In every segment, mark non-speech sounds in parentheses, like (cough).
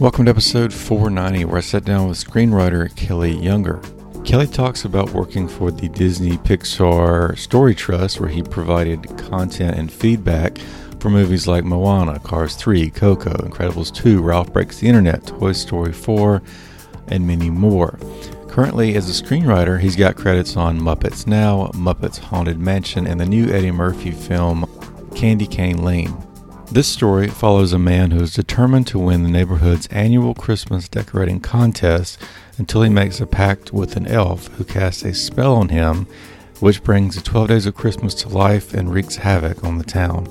Welcome to episode 490, where I sat down with screenwriter Kelly Younger. Kelly talks about working for the Disney Pixar Story Trust, where he provided content and feedback for movies like Moana, Cars 3, Coco, Incredibles 2, Ralph Breaks the Internet, Toy Story 4, and many more. Currently, as a screenwriter, he's got credits on Muppets Now, Muppets Haunted Mansion, and the new Eddie Murphy film Candy Cane Lane. This story follows a man who is determined to win the neighborhood's annual Christmas decorating contest until he makes a pact with an elf who casts a spell on him, which brings the 12 days of Christmas to life and wreaks havoc on the town.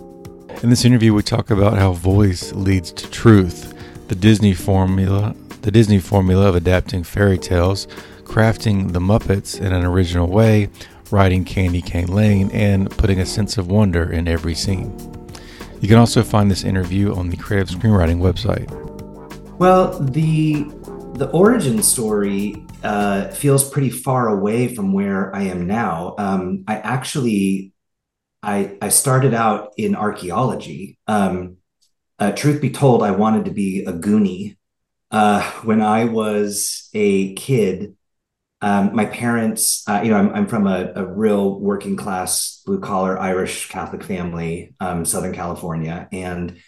In this interview, we talk about how voice leads to truth, the Disney formula, the Disney formula of adapting fairy tales, crafting the Muppets in an original way, writing Candy Cane Lane, and putting a sense of wonder in every scene. You can also find this interview on the Creative Screenwriting website. Well, the the origin story uh, feels pretty far away from where I am now. Um, I actually I I started out in archaeology. Um, uh, truth be told, I wanted to be a Goonie uh, when I was a kid. Um, my parents, uh, you know, I'm, I'm from a, a real working class, blue collar Irish Catholic family, um, Southern California, and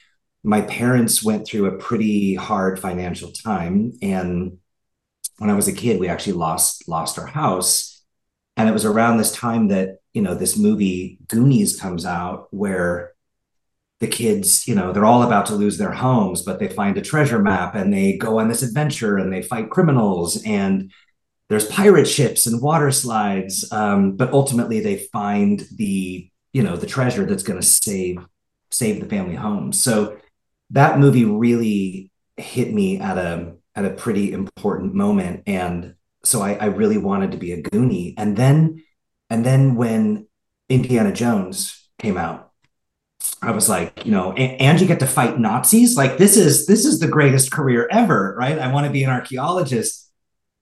my parents went through a pretty hard financial time. And when I was a kid, we actually lost lost our house, and it was around this time that you know this movie Goonies comes out, where the kids, you know, they're all about to lose their homes, but they find a treasure map and they go on this adventure and they fight criminals. And there's pirate ships and water slides um, but ultimately they find the you know the treasure that's going to save save the family home. So that movie really hit me at a at a pretty important moment. And so I, I really wanted to be a goonie. And then and then when indiana jones came out i was like you know and you get to fight nazis? Like this is this is the greatest career ever right? I want to be an archaeologist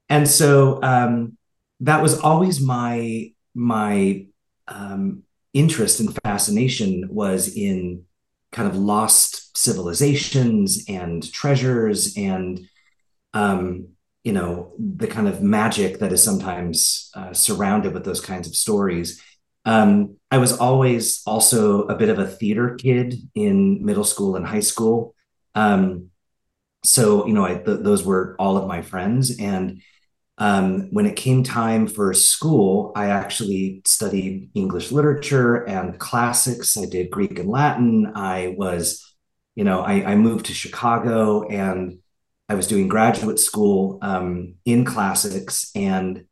and so um, that was always my my um, interest and fascination was in kind of lost civilizations and treasures and um, you know the kind of magic that is sometimes uh, surrounded with those kinds of stories. Um, i was always also a bit of a theater kid in middle school and high school. Um, so you know I, th- those were all of my friends. And um, when it came time for school, I actually studied English literature and classics. I did Greek and Latin. I was, you know, I, I moved to Chicago and I was doing graduate school um, in classics, and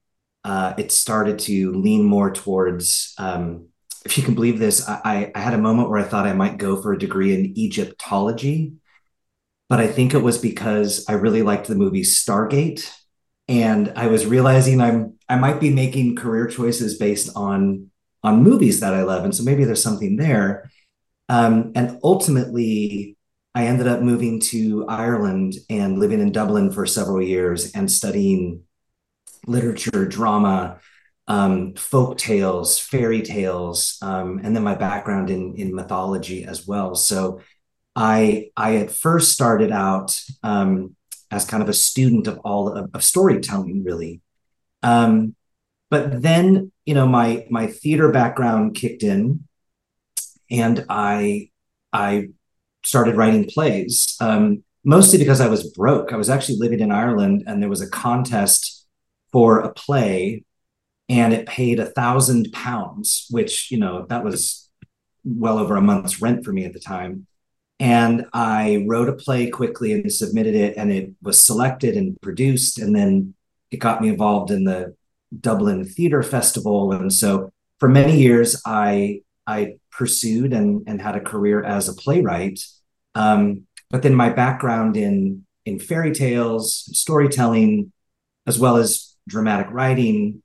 uh, it started to lean more towards. Um, if you can believe this, I, I had a moment where I thought I might go for a degree in Egyptology, but I think it was because I really liked the movie Stargate and I was realizing I'm I might be making career choices based on on movies that I love, and so maybe there's something there. Um, and ultimately, I ended up moving to Ireland and living in Dublin for several years and studying literature, drama, um, folk tales, fairy tales, um, and then my background in in mythology as well. So I I at first started out um, as kind of a student of all of, of storytelling, really. Um, but then, you know, my my theater background kicked in, and I I started writing plays. Um, mostly because I was broke. I was actually living in Ireland, and there was a contest for a play, and it paid a thousand pounds, which you know that was well over a month's rent for me at the time and I wrote a play quickly and submitted it, and it was selected and produced, and then it got me involved in the Dublin Theatre Festival, and so for many years I I pursued and and had a career as a playwright. Um, but then my background in in fairy tales, storytelling, as well as dramatic writing,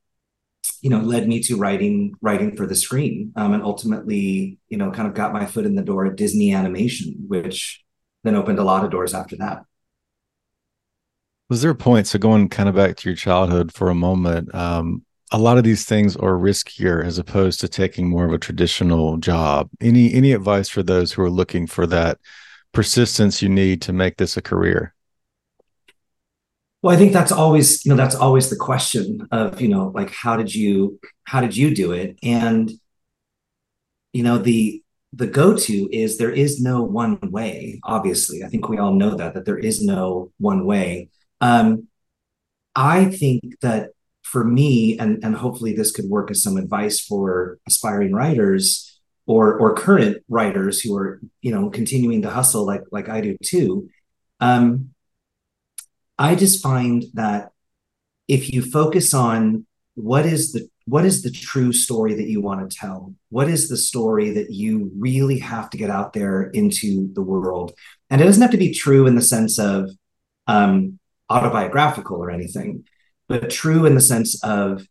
you know, led me to writing writing for the screen, um, and ultimately, you know, kind of got my foot in the door at Disney Animation, which then opened a lot of doors after that. Was there a point? So going kind of back to your childhood for a moment, um, a lot of these things are riskier as opposed to taking more of a traditional job. Any any advice for those who are looking for that persistence you need to make this a career? Well, I think that's always, you know, that's always the question of, you know, like how did you how did you do it? And you know, the the go-to is there is no one way, obviously. I think we all know that that there is no one way. Um I think that for me, and, and hopefully this could work as some advice for aspiring writers or or current writers who are, you know, continuing to hustle like like I do too. Um, I just find that if you focus on what is the what is the true story that you want to tell? What is the story that you really have to get out there into the world? And it doesn't have to be true in the sense of um, autobiographical or anything but true in the sense of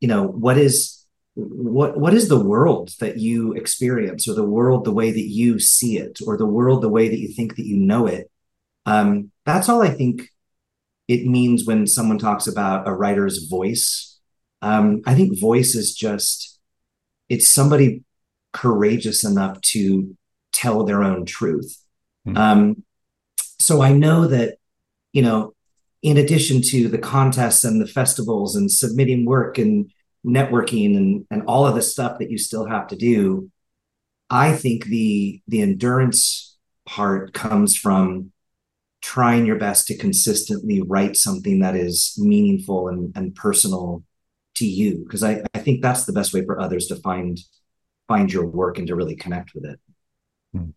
you know what is what what is the world that you experience or the world the way that you see it or the world the way that you think that you know it um, that's all i think it means when someone talks about a writer's voice um, i think voice is just it's somebody courageous enough to tell their own truth mm-hmm. um, so i know that you know in addition to the contests and the festivals and submitting work and networking and, and all of the stuff that you still have to do i think the the endurance part comes from trying your best to consistently write something that is meaningful and, and personal to you because I, I think that's the best way for others to find find your work and to really connect with it hmm.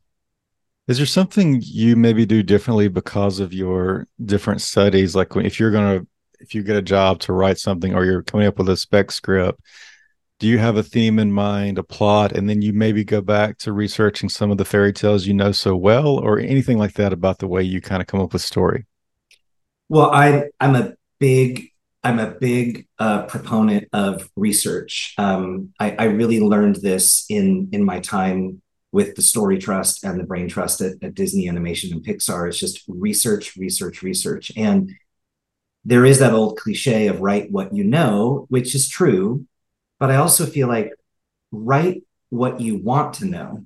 There something you maybe do differently because of your different studies? Like if you're going to, if you get a job to write something or you're coming up with a spec script, do you have a theme in mind, a plot, and then you maybe go back to researching some of the fairy tales you know so well or anything like that about the way you kind of come up with story? Well, I, I'm a big I'm a big uh, proponent of research. Um, I, I, really learned this in in my time with the Story Trust and the Brain Trust at, at Disney Animation and Pixar. It's just research, research, research. And there is that old cliche of write what you know, which is true. But I also feel like write what you want to know,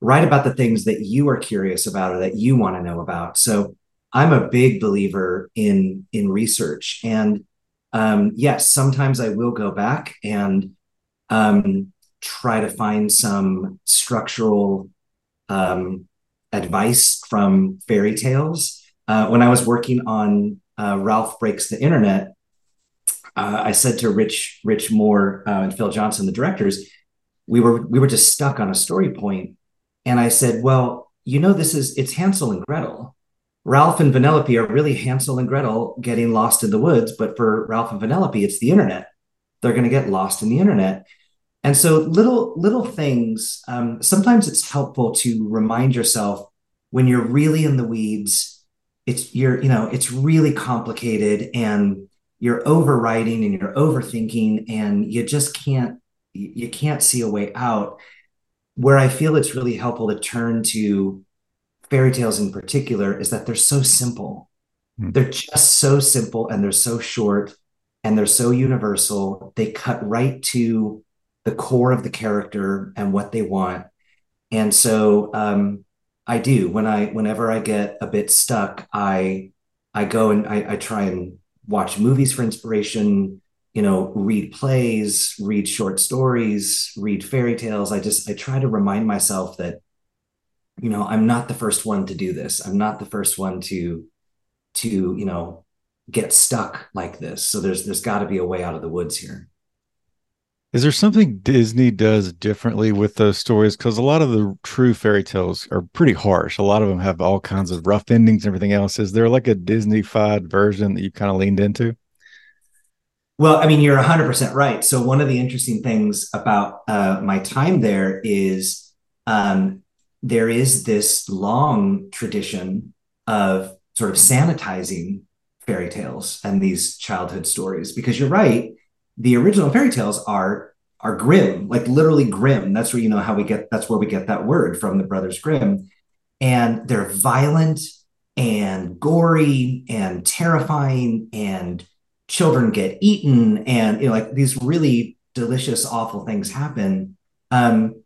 write about the things that you are curious about or that you want to know about. So I'm a big believer in in research. And um, yes, sometimes I will go back and um, try to find some structural um, advice from fairy tales. Uh, when I was working on uh, Ralph Breaks the Internet, uh, I said to Rich Rich Moore uh, and Phil Johnston, the directors, we were we were just stuck on a story point, and I said, "Well, you know, this is it's Hansel and Gretel. Ralph and Vanellope are really Hansel and Gretel getting lost in the woods, but for Ralph and Vanellope, it's the internet. They're going to get lost in the internet." And so little little things. Um, sometimes it's helpful to remind yourself when you're really in the weeds. It's you're you know it's really complicated and you're overwriting and you're overthinking and you just can't you can't see a way out. Where I feel it's really helpful to turn to fairy tales in particular is that they're so simple. Mm. They're just so simple and they're so short and they're so universal. They cut right to the core of the character and what they want. And so um, I do when I whenever I get a bit stuck, I I go and I, I try and watch movies for inspiration. You know, read plays, read short stories, read fairy tales. I just I try to remind myself that you know I'm not the first one to do this. I'm not the first one to to you know get stuck like this. So there's there's got to be a way out of the woods here. Is there something Disney does differently with those stories? Because a lot of the true fairy tales are pretty harsh. A lot of them have all kinds of rough endings and everything else. Is there like a Disney-fied version that you kind of leaned into? Well, I mean, you're 100% right. So, one of the interesting things about uh, my time there is um, there is this long tradition of sort of sanitizing fairy tales and these childhood stories because you're right the original fairy tales are are grim like literally grim. That's where you know how we get that's where we get that word from the brothers grimm. And they're violent and gory and terrifying and children get eaten and you know like these really delicious awful things happen. Um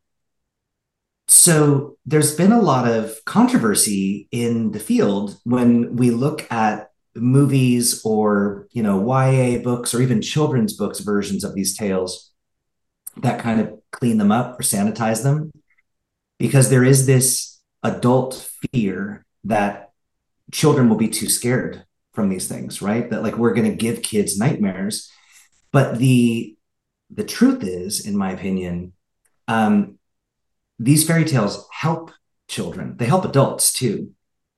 so there's been a lot of controversy in the field when we look at movies or you know YA books or even children's books versions of these tales that kind of clean them up or sanitize them. Because there is this adult fear that children will be too scared from these things right? That like we're going to give kids nightmares. But the the truth is in my opinion um, these fairy tales help children. They help adults too.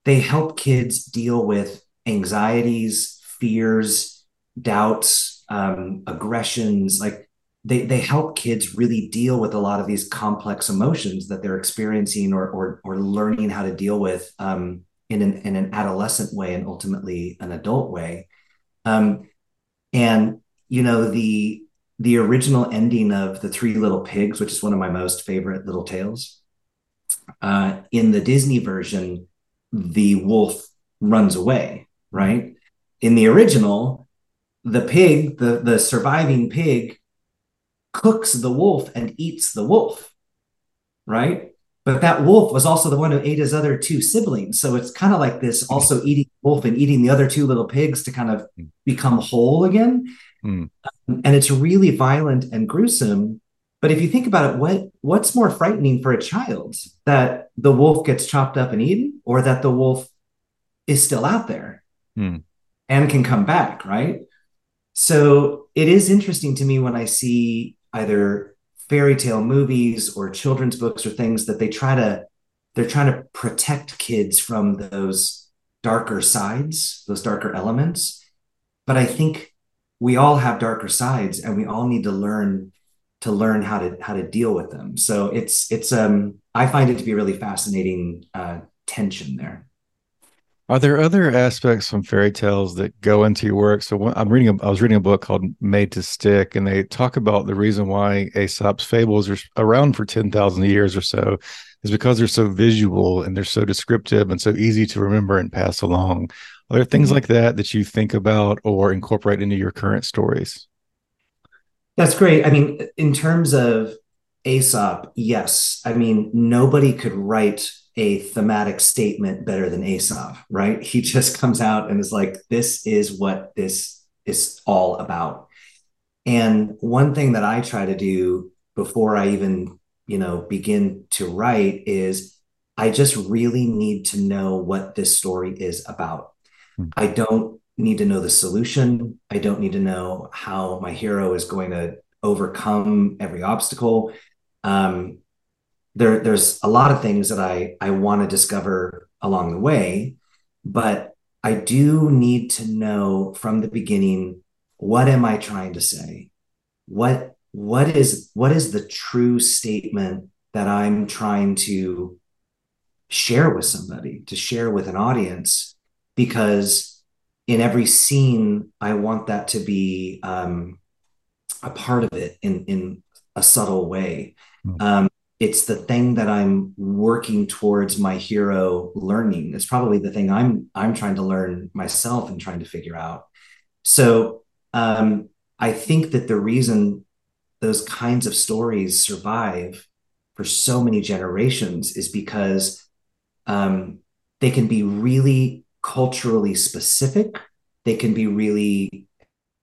They help kids deal with anxieties, fears, doubts, um, aggressions. Like they they help kids really deal with a lot of these complex emotions that they're experiencing or or, or learning how to deal with um, in an in an adolescent way and ultimately an adult way. Um, and you know the the original ending of the Three Little Pigs, which is one of my most favorite little tales. Uh, in the Disney version, the wolf runs away right? In the original, the pig, the, the surviving pig, cooks the wolf and eats the wolf, right? But that wolf was also the one who ate his other two siblings. So it's kind of like this also eating wolf and eating the other two little pigs to kind of become whole again. Mm. and it's really violent and gruesome. But if you think about it, what what's more frightening for a child that the wolf gets chopped up and eaten, or that the wolf is still out there? Hmm. and can come back, right? So it is interesting to me when I see either fairy tale movies or children's books or things that they try to they're trying to protect kids from those darker sides, those darker elements. But I think we all have darker sides and we all need to learn to learn how to how to deal with them. So it's it's um I find it to be a really fascinating uh, tension there. Are there other aspects from fairy tales that go into your work? So I'm reading, a, I was reading a book called Made to Stick, and they talk about the reason why Aesop's fables are around for 10,000 years or so is because they're so visual and they're so descriptive and so easy to remember and pass along. Are there things mm-hmm. like that that you think about or incorporate into your current stories? That's great. I mean, in terms of Aesop, yes. I mean, nobody could write a thematic statement better than Aesop, right? He (laughs) just comes out and is like, this is what this is all about. And one thing that I try to do before I even, you know, begin to write is I just really need to know what this story is about. Hmm. I don't need to know the solution. I don't need to know how my hero is going to overcome every obstacle. Um, there there's a lot of things that I I want to discover along the way, but I do need to know from the beginning what am I trying to say? What what is what is the true statement that I'm trying to share with somebody, to share with an audience because in every scene I want that to be um, a part of it in in a subtle way. Mm. Um, it's the thing that i'm working towards my hero learning. It's probably the thing i'm i'm trying to learn myself and trying to figure out. So um, i think that the reason those kinds of stories survive for so many generations is because um, they can be really culturally specific. They can be really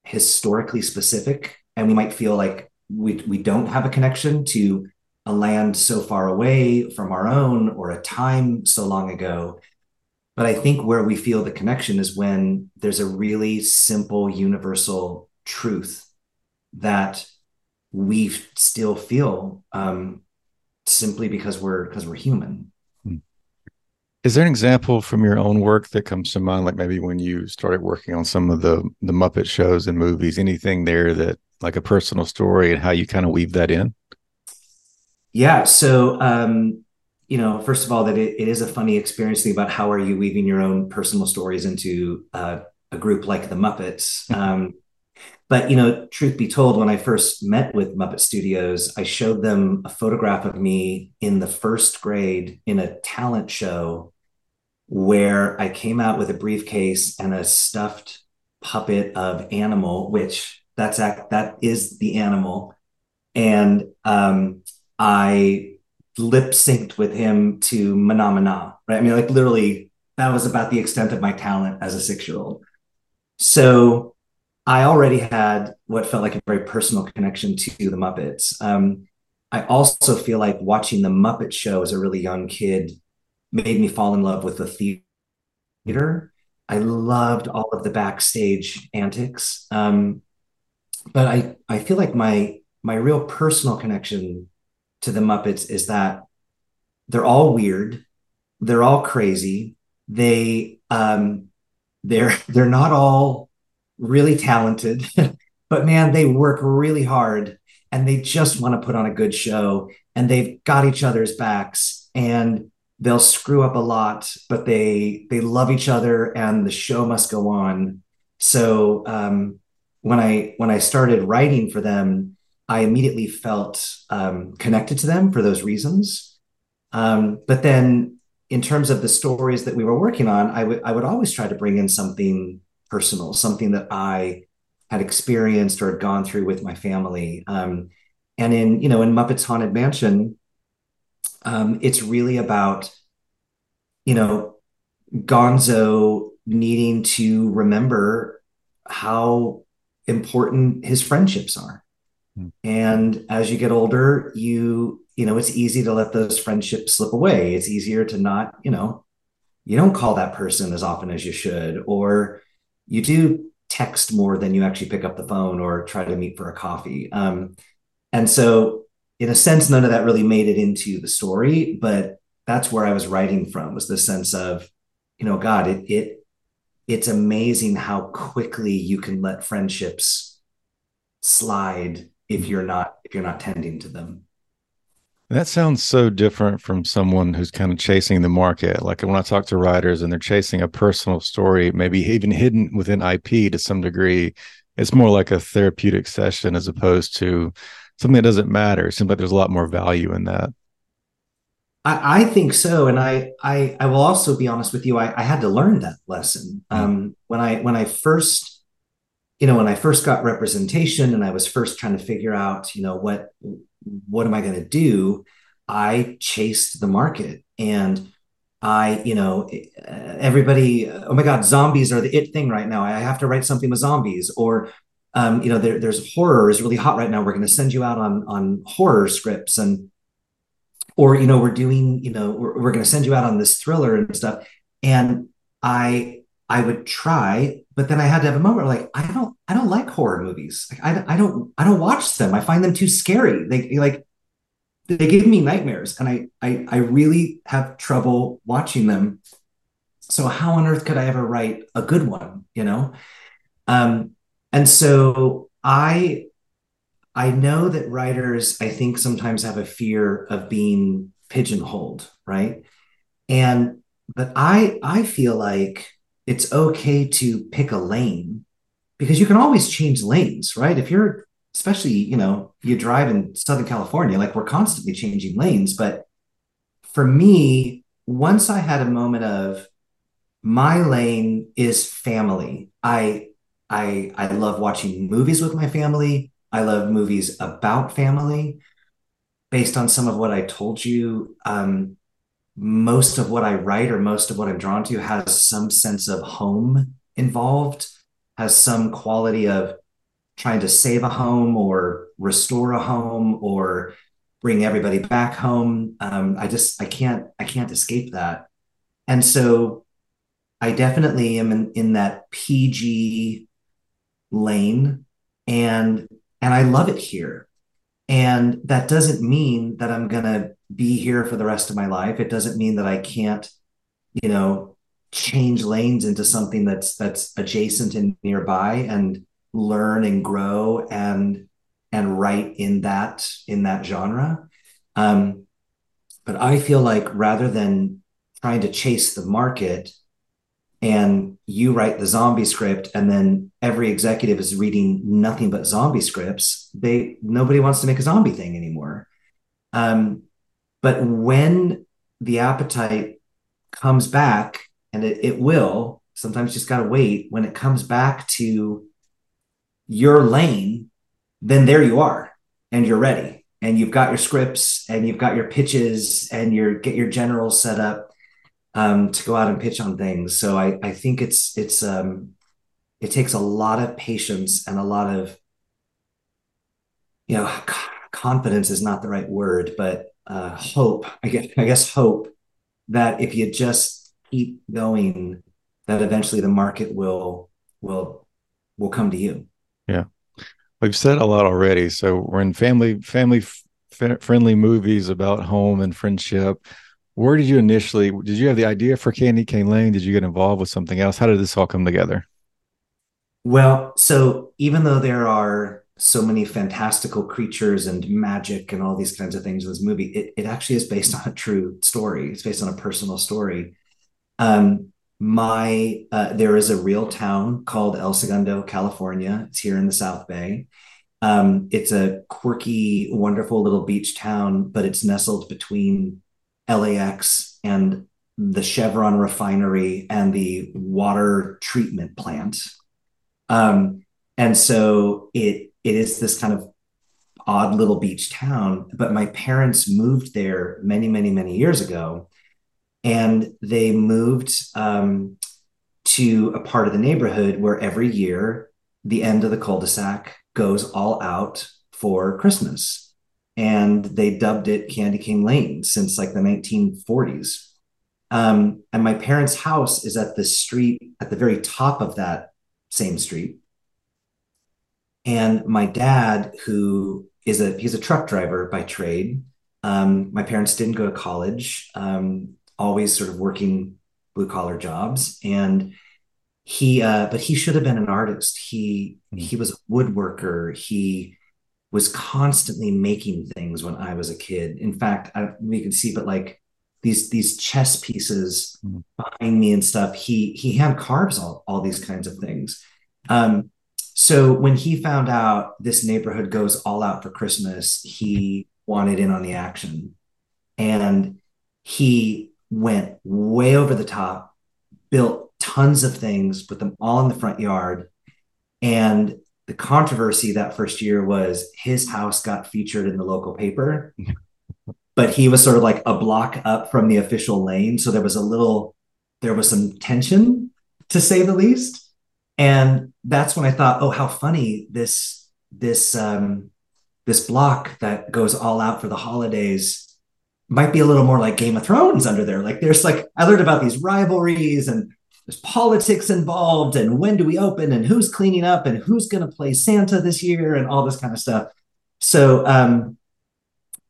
historically specific. And we might feel like we, we don't have a connection to a land so far away from our own or a time so long ago. But I think where we feel the connection is when there's a really simple, universal truth that we still feel um, simply because we're because we're human. Hmm. Is there an example from your own work that comes to mind, like maybe when you started working on some of the the Muppet shows and movies? Anything there that like a personal story and how you kind of weave that in? Yeah. So um, you know, first of all, that it, it is a funny experience to think about how are you weaving your own personal stories into uh, a group like the Muppets. Um, but you know, truth be told, when I first met with Muppet Studios, I showed them a photograph of me in the first grade in a talent show where I came out with a briefcase and a stuffed puppet of animal, which that's act that is the animal, and um, I lip synced with him to Mahna Mahna. Right? I mean, like literally, that was about the extent of my talent as a six year old. So I already had what felt like a very personal connection to the Muppets. Um, I also feel like watching the Muppet Show as a really young kid made me fall in love with the theater. I loved all of the backstage antics. Um, but I, I feel like my my real personal connection to the Muppets is that they're all weird, they're all crazy. They um, they're (laughs) they're not all really talented, (laughs) but man, they work really hard and they just want to put on a good show and they've got each other's backs and they'll screw up a lot, but they they love each other and the show must go on. So um, when I when I started writing for them, I immediately felt um, connected to them for those reasons. Um, but then, in terms of the stories that we were working on, I would I would always try to bring in something personal, something that I had experienced or had gone through with my family. Um, and in you know in Muppets Haunted Mansion, um, it's really about you know Gonzo needing to remember how important his friendships are and as you get older, you, you know, it's easy to let those friendships slip away. It's easier to not, you know, you don't call that person as often as you should, or you do text more than you actually pick up the phone or try to meet for a coffee. Um, and so, in a sense, none of that really made it into the story, but that's where I was writing from was the sense of, you know, God, it, it, it's amazing how quickly you can let friendships slide if you're not if you're not tending to them that sounds so different from someone who's kind of chasing the market. Like when I talk to writers and they're chasing a personal story, maybe even hidden within IP to some degree, it's more like a therapeutic session as opposed to something that doesn't matter. It seems like there's a lot more value in that. I, I think so, and I, I I will also be honest with you. I, I had to learn that lesson mm. um, when I when I first you know, when I first got representation and I was first trying to figure out, you know, what what am I going to do? I chased the market and I, you know, everybody, oh my God, zombies are the it thing right now. I have to write something with zombies. Or, um, you know, there, there's horror is really hot right now. We're going to send you out on on horror scripts and, or you know, we're doing, you know, we're, we're going to send you out on this thriller and stuff. And I I would try, but then I had to have a moment where like I don't I don't like horror movies. Like I, I don't I don't watch them. I find them too scary. They like they give me nightmares, and I I I really have trouble watching them. So how on earth could I ever write a good one? You know, um, and so I I know that writers I think sometimes have a fear of being pigeonholed, right? And but I I feel like it's okay to pick a lane because you can always change lanes, right? If you're, especially, you know, you drive in Southern California, like we're constantly changing lanes. But for me, once I had a moment of my lane is family. I I I love watching movies with my family. I love movies about family. Based on some of what I told you, um, most of what I write or most of what I'm drawn to has some sense of home involved, has some quality of trying to save a home or restore a home or bring everybody back home. Um, I just I can't I can't escape that, and so I definitely am in, in that PG lane, and and I love it here. And that doesn't mean that I'm gonna be here for the rest of my life. It doesn't mean that I can't, you know, change lanes into something that's that's adjacent and nearby and learn and grow and and write in that in that genre. Um, but I feel like rather than trying to chase the market and you write the zombie script and then every executive is reading nothing but zombie scripts they nobody wants to make a zombie thing anymore um, but when the appetite comes back and it, it will sometimes just got to wait when it comes back to your lane then there you are and you're ready and you've got your scripts and you've got your pitches and your get your generals set up um, to go out and pitch on things. So I, I think it's it's um, it takes a lot of patience and a lot of you know confidence is not the right word, but uh, hope. I guess I guess hope that if you just keep going, that eventually the market will will will come to you. Yeah, we've said a lot already. So we're in family family f- friendly movies about home and friendship where did you initially did you have the idea for candy cane lane did you get involved with something else how did this all come together well so even though there are so many fantastical creatures and magic and all these kinds of things in this movie it, it actually is based on a true story. It's based on a personal story. Um my uh, there is a real town called el segundo california. It's here in the south bay. Um, it's a quirky wonderful little beach town but it's nestled between LAX and the Chevron refinery and the water treatment plant. Um, and so it it is this kind of odd little beach town. But my parents moved there many, many, many years ago, and they moved um, to a part of the neighborhood where every year the end of the cul-de-sac goes all out for Christmas and they dubbed it Candy Cane Lane since like the 1940s. Um, and my parents' house is at the street at the very top of that same street. And my dad, who is a he's a truck driver by trade. Um, my parents didn't go to college, um, always sort of working blue collar jobs. And he, uh, but he should have been an artist. He mm-hmm. he was a woodworker. He was constantly making things when I was a kid. In fact, I, we can see, but like these these chess pieces mm. behind me and stuff, he he hand carves all all these kinds of things. Um, so when he found out this neighborhood goes all out for Christmas, he wanted in on the action, and he went way over the top, built tons of things, put them all in the front yard, and the controversy that first year was his house got featured in the local paper, (laughs) but he was sort of like a block up from the official lane. So there was a little, there was some tension to say the least. And that's when I thought, oh, how funny this, this, um, this block that goes all out for the holidays might be a little more like Game of Thrones under there. Like there's like, I learned about these rivalries and there's politics involved and when do we open and who's cleaning up and who's going to play Santa this year and all this kind of stuff. So um,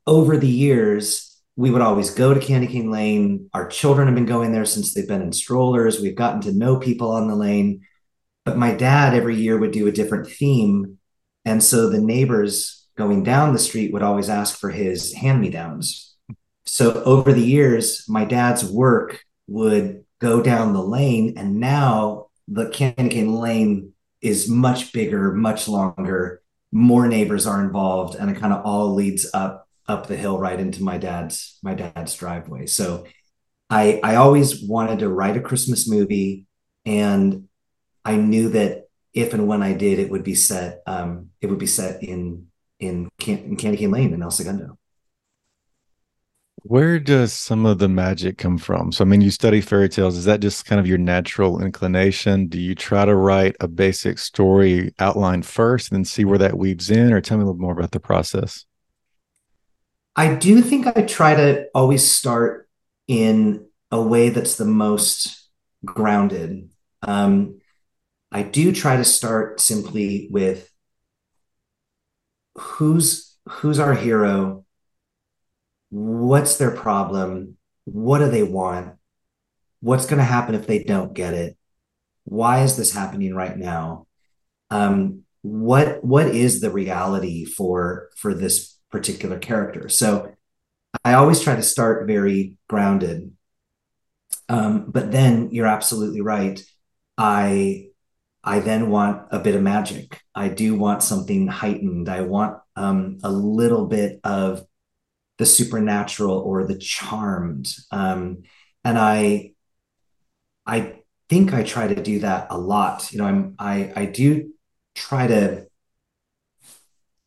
over the years, we would always go to Candy Cane Lane. Our children have been going there since they've been in strollers. We've gotten to know people on the lane. But my dad every year would do a different theme. And so the neighbors going down the street would always ask for his hand me downs. So over the years, my dad's work would go down the lane. And now the Candy Cane Lane is much bigger, much longer. More neighbors are involved, and it kind of all leads up up the hill right into my dad's my dad's driveway. So I I always wanted to write a Christmas movie, and I knew that if and when I did, it would be set um, it would be set in in, Can- in Candy Cane Lane in El Segundo. Where does some of the magic come from? So, I mean, you study fairy tales. Is that just kind of your natural inclination? Do you try to write a basic story outline first and then see where that weaves in? Or tell me a little more about the process. I do think I try to always start in a way that's the most grounded. Um, I do try to start simply with who's who's our hero? What's their problem? What do they want? What's going to happen if they don't get it? Why is this happening right now? Um, what what is the reality for for this particular character? So I always try to start very grounded. Um, but then you're absolutely right. I I then want a bit of magic. I do want something heightened. I want um, a little bit of the supernatural or the charmed. Um, and I I think I try to do that a lot. You know, I'm I I do try to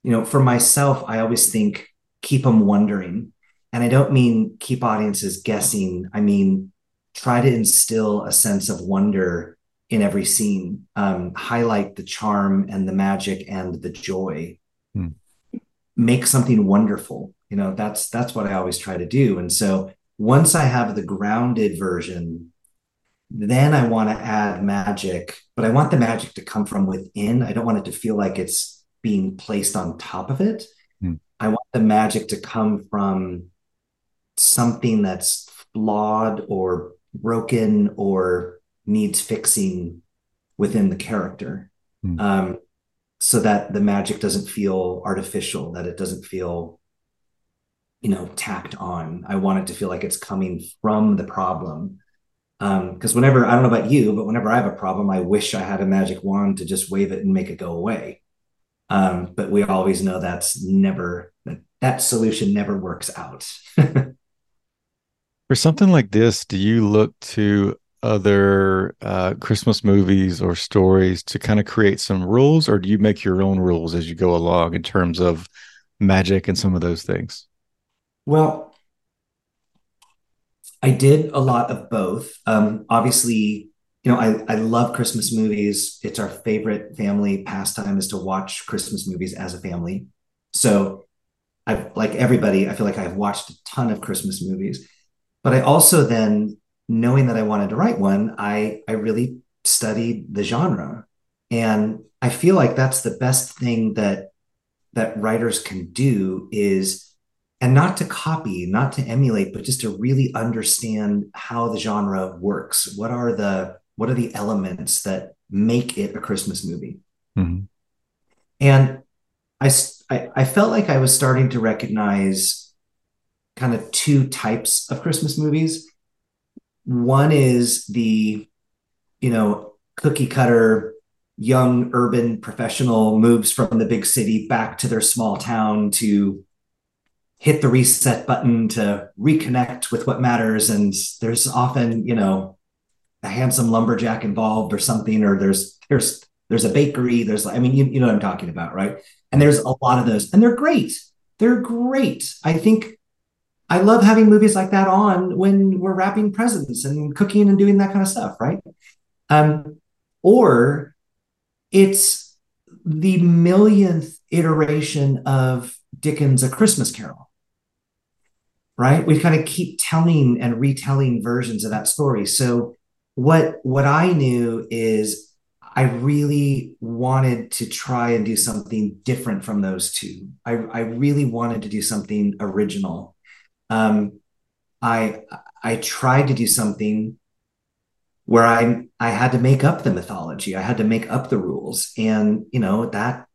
you know, for myself, I always think keep them wondering. And I don't mean keep audiences guessing. I mean try to instill a sense of wonder in every scene, um, highlight the charm and the magic and the joy. Hmm. Make something wonderful. You know, that's that's what I always try to do. And so once I have the grounded version, then I want to add magic, but I want the magic to come from within. I don't want it to feel like it's being placed on top of it. Hmm. I want the magic to come from something that's flawed or broken or needs fixing within the character. Mm. um, so that the magic doesn't feel artificial that it doesn't feel you know tacked on. I want it to feel like it's coming from the problem. Because um, whenever i don't know about you but whenever i have a problem i wish i had a magic wand to just wave it and make it go away. Um, but we always know that's never that, that solution never works out. (laughs) For something like this do you look to other uh, Christmas movies or stories to kind of create some rules, or do you make your own rules as you go along in terms of magic and some of those things? Well, I did a lot of both. Um, obviously, you know, I, I love Christmas movies. It's our favorite family pastime is to watch Christmas movies as a family. So I've like everybody, I feel like I've watched a ton of Christmas movies. But I also then knowing that I wanted to write one, I I really studied the genre. And I feel like that's the best thing that that writers can do is and not to copy, not to emulate, but just to really understand how the genre works. What are the what are the elements that make it a Christmas movie? Mm-hmm. And I, I I felt like I was starting to recognize kind of two types of Christmas movies. One is the, you know, cookie cutter young urban professional moves from the big city back to their small town to hit the reset button to reconnect with what matters. And there's often, you know, a handsome lumberjack involved or something, or there's there's there's a bakery. There's I mean, you, you know what I'm talking about, right? And there's a lot of those, and they're great. They're great. I think I love having movies like that on when we're wrapping presents and cooking and doing that kind of stuff, right? Um, or it's the millionth iteration of Dickens' A Christmas Carol, right? We kind of keep telling and retelling versions of that story. So what what I knew is I really wanted to try and do something different from those two. I, I really wanted to do something original um, I I tried to do something where I I had to make up the mythology. I had to make up the rules, and you know that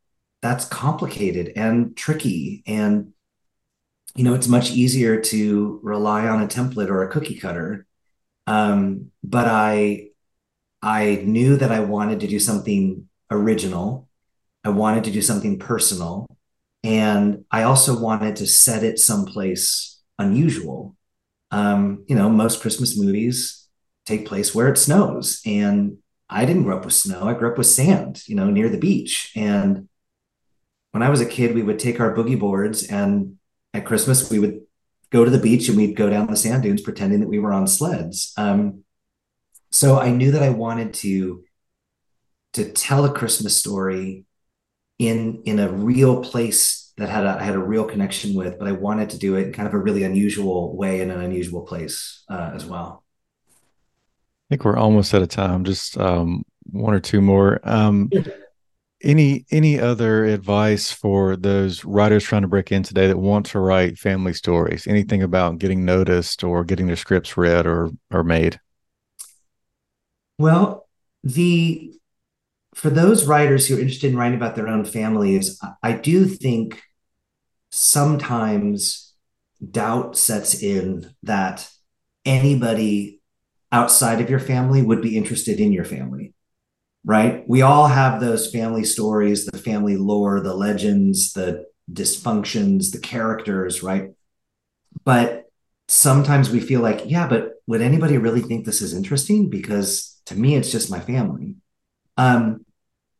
that's complicated and tricky, and you know it's much easier to rely on a template or a cookie cutter. Um, but I I knew that I wanted to do something original. I wanted to do something personal, and I also wanted to set it someplace unusual. Um, you know, most Christmas movies take place where it snows. And I didn't grow up with snow. I grew up with sand, you know, near the beach. And when I was a kid, we would take our boogie boards and at Christmas we would go to the beach and we'd go down the sand dunes pretending that we were on sleds. Um, so I knew that I wanted to to tell a Christmas story in in a real place that had a, I had a real connection with, but I wanted to do it in kind of a really unusual way in an unusual place uh, as well. I think we're almost out of time. Just um, one or two more. Um, (laughs) any any other advice for those writers trying to break in today that want to write family stories? Anything about getting noticed or getting their scripts read or or made? Well, the for those writers who are interested in writing about their own families, I do think sometimes doubt sets in that anybody outside of your family would be interested in your family right? We all have those family stories the family lore the legends the dysfunctions the characters right? But sometimes we feel like yeah but would anybody really think this is interesting? Because to me it's just my family. Um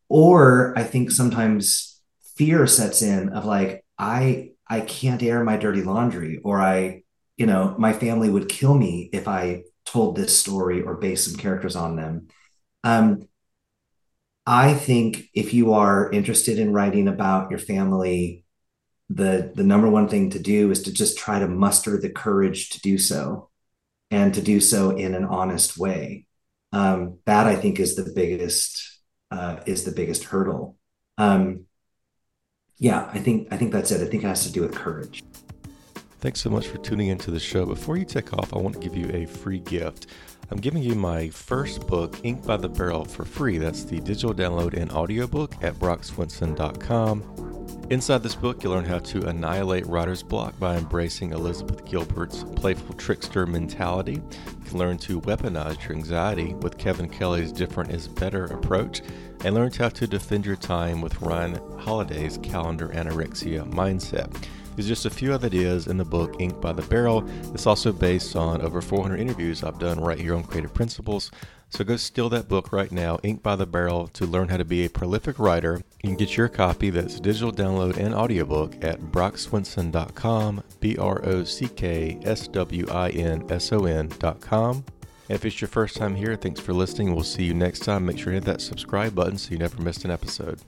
or i think sometimes fear sets in of like i i can't air my dirty laundry or i you know my family would kill me if i told this story or based some characters on them. Um i think if you are interested in writing about your family the the number one thing to do is to just try to muster the courage to do so and to do so in an honest way. Um, that i think is the biggest uh, is the biggest hurdle. Um, yeah i think i think that's it i think it has to do with courage Thanks so much for tuning into the show. Before you take off, I want to give you a free gift. I'm giving you my first book, Ink by the Barrel, for free. That's the digital download and audiobook at brockswinson.com. Inside this book, you'll learn how to annihilate writer's block by embracing Elizabeth Gilbert's playful trickster mentality. You can learn to weaponize your anxiety with Kevin Kelly's different is better approach, and learn how to defend your time with Ryan Holiday's calendar anorexia mindset. These are just a few ideas in the book Ink by the Barrel. It's also based on over 400 interviews I've done right here on Creative Principles. So go steal that book right now, Ink by the Barrel, to learn how to be a prolific writer. You can get your copy that's digital download and audiobook at brockswinson.com, B R O C K S W I N S O N.com. If it's your first time here, thanks for listening. We'll see you next time. Make sure to hit that subscribe button so you never miss an episode.